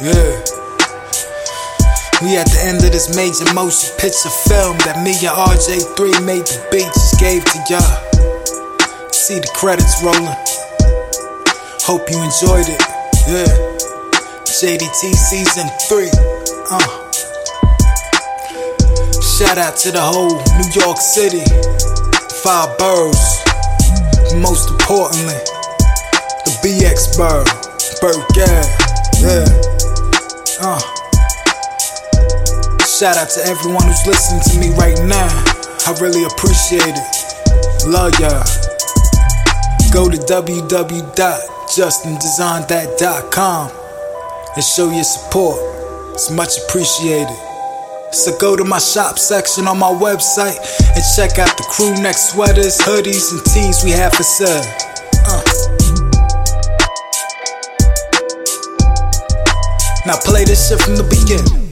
Yeah. We at the end of this major motion picture film that me and RJ3 made the beat, just gave to y'all. See the credits rolling. Hope you enjoyed it. Yeah. JDT season 3. Uh. Shout out to the whole New York City. Five boroughs. Most importantly, the BX bird. Bird. Yeah. Uh. Shout out to everyone who's listening to me right now. I really appreciate it. Love y'all. Go to www.justindesignthat.com and show your support. It's much appreciated. So go to my shop section on my website and check out the crew neck sweaters, hoodies, and tees we have for sale. Now play this shit from the beginning.